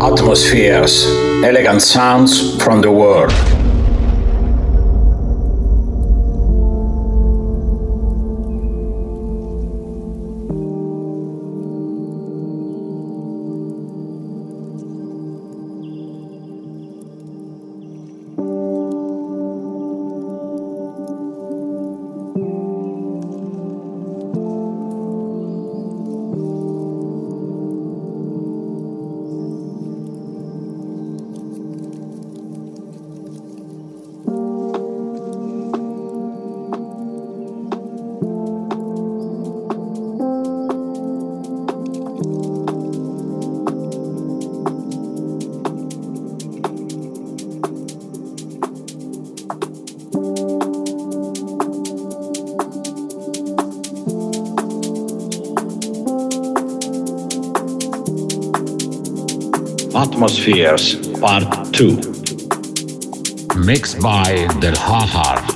Atmospheres, elegant sounds from the world. Atmospheres Part 2. Mixed by The Lahar.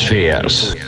Atmospheres.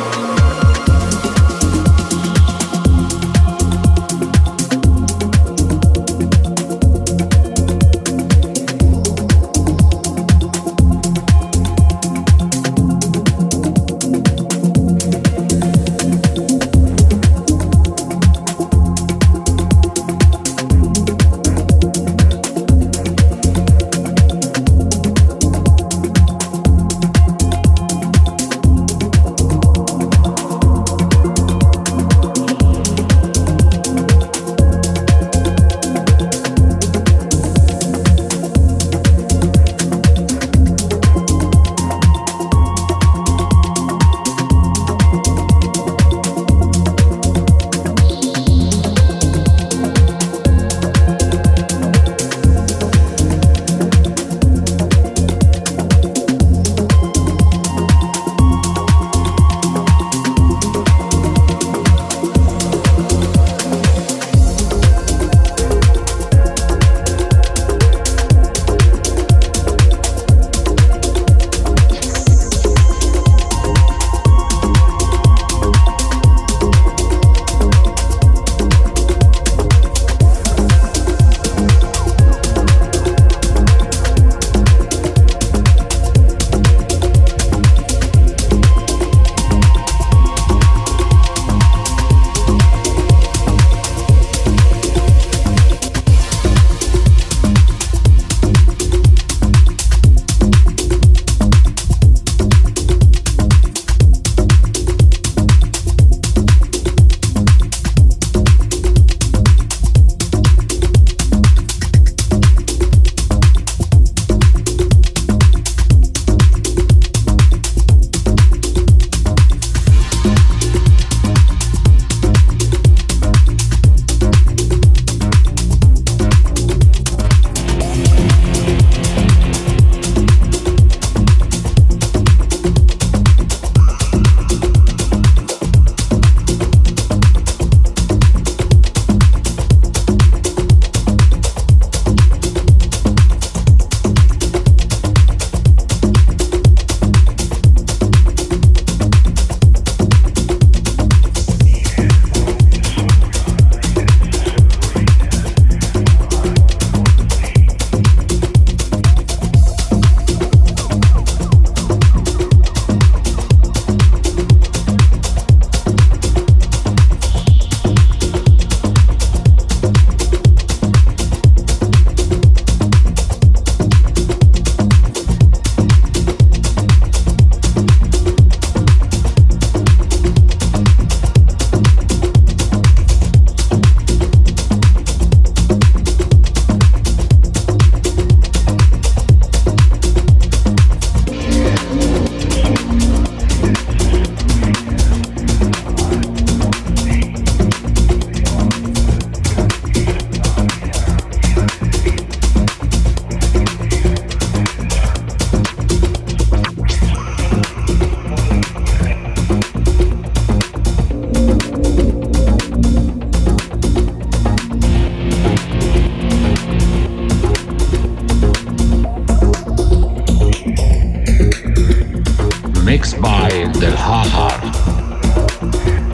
del hard hard.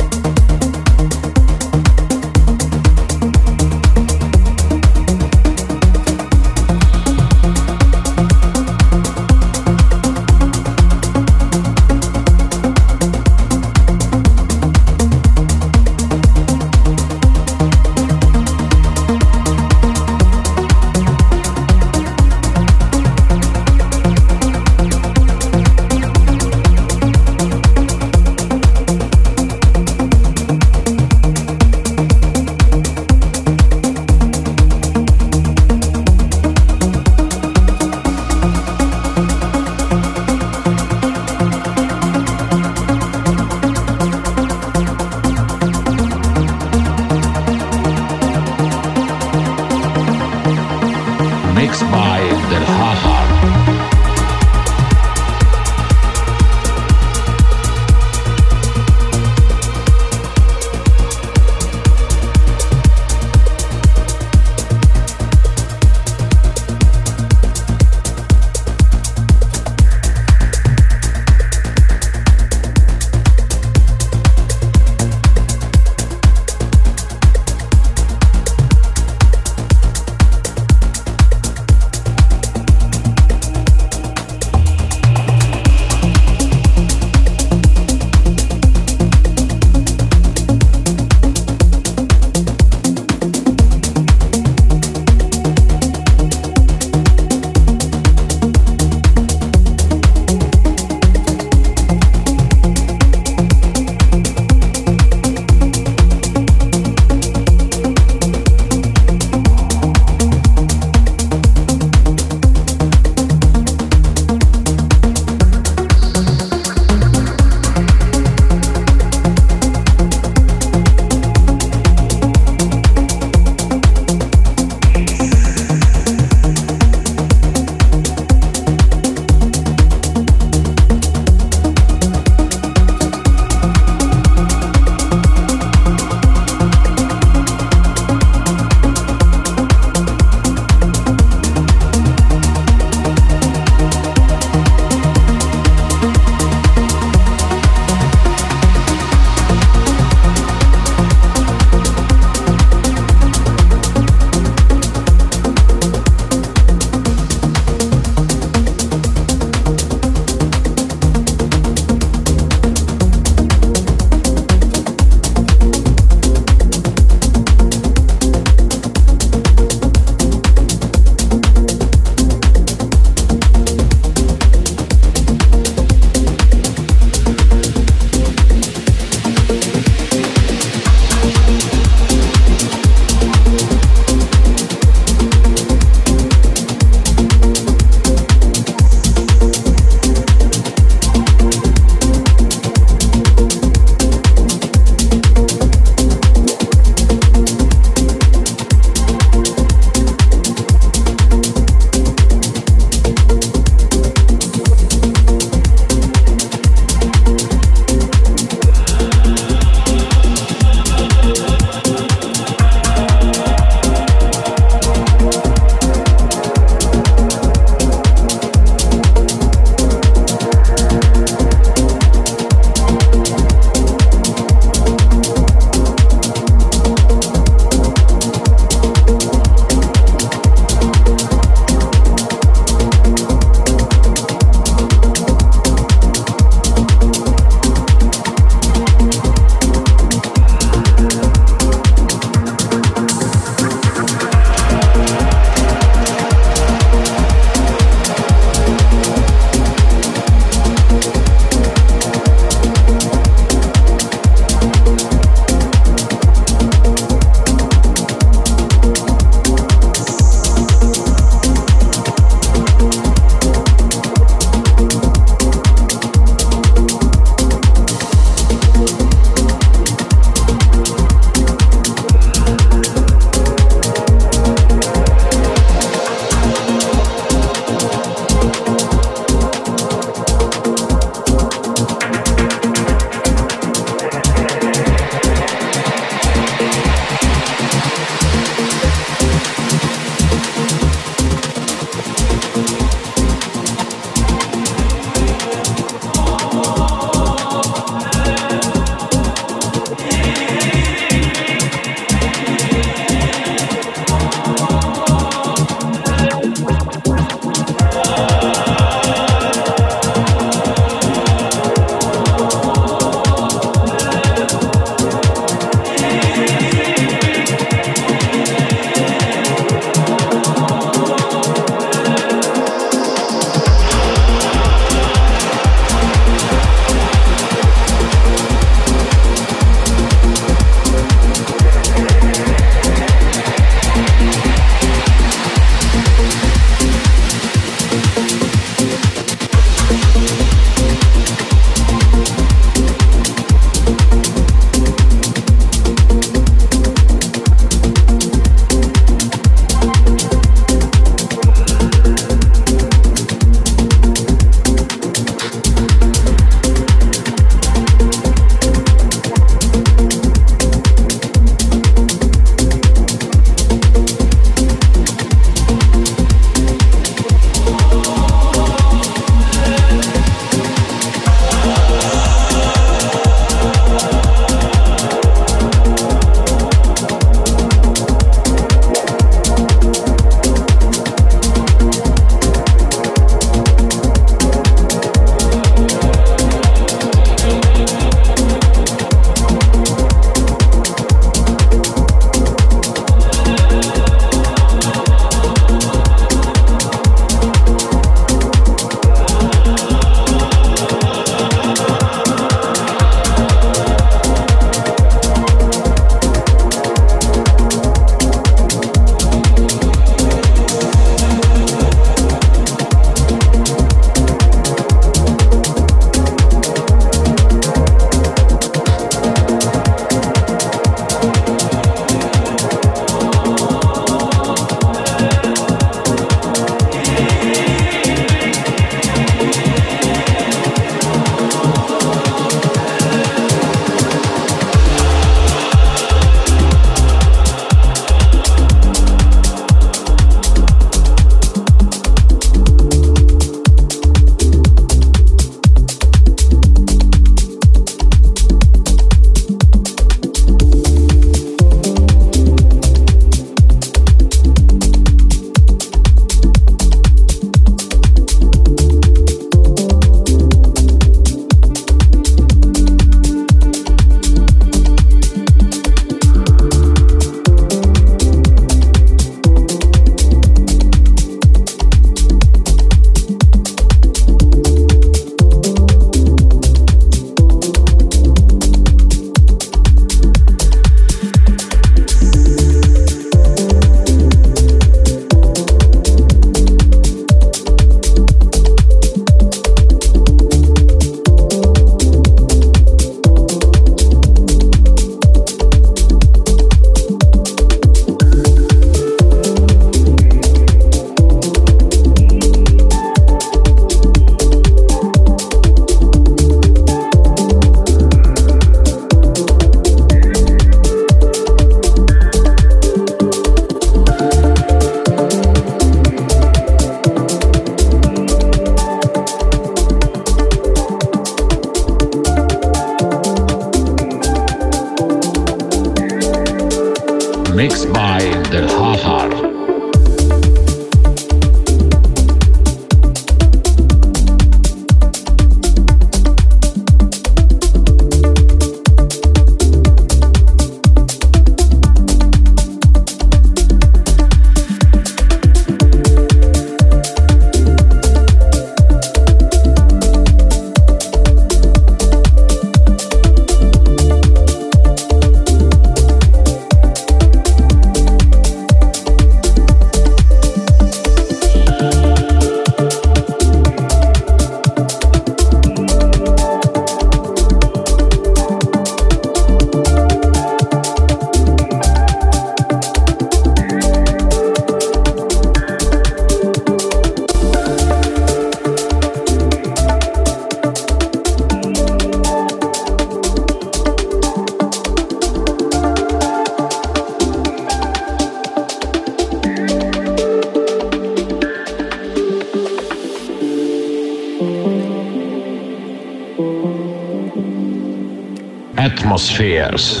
Atmospheres.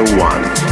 Radio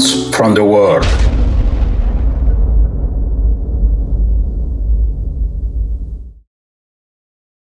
sounds from the world.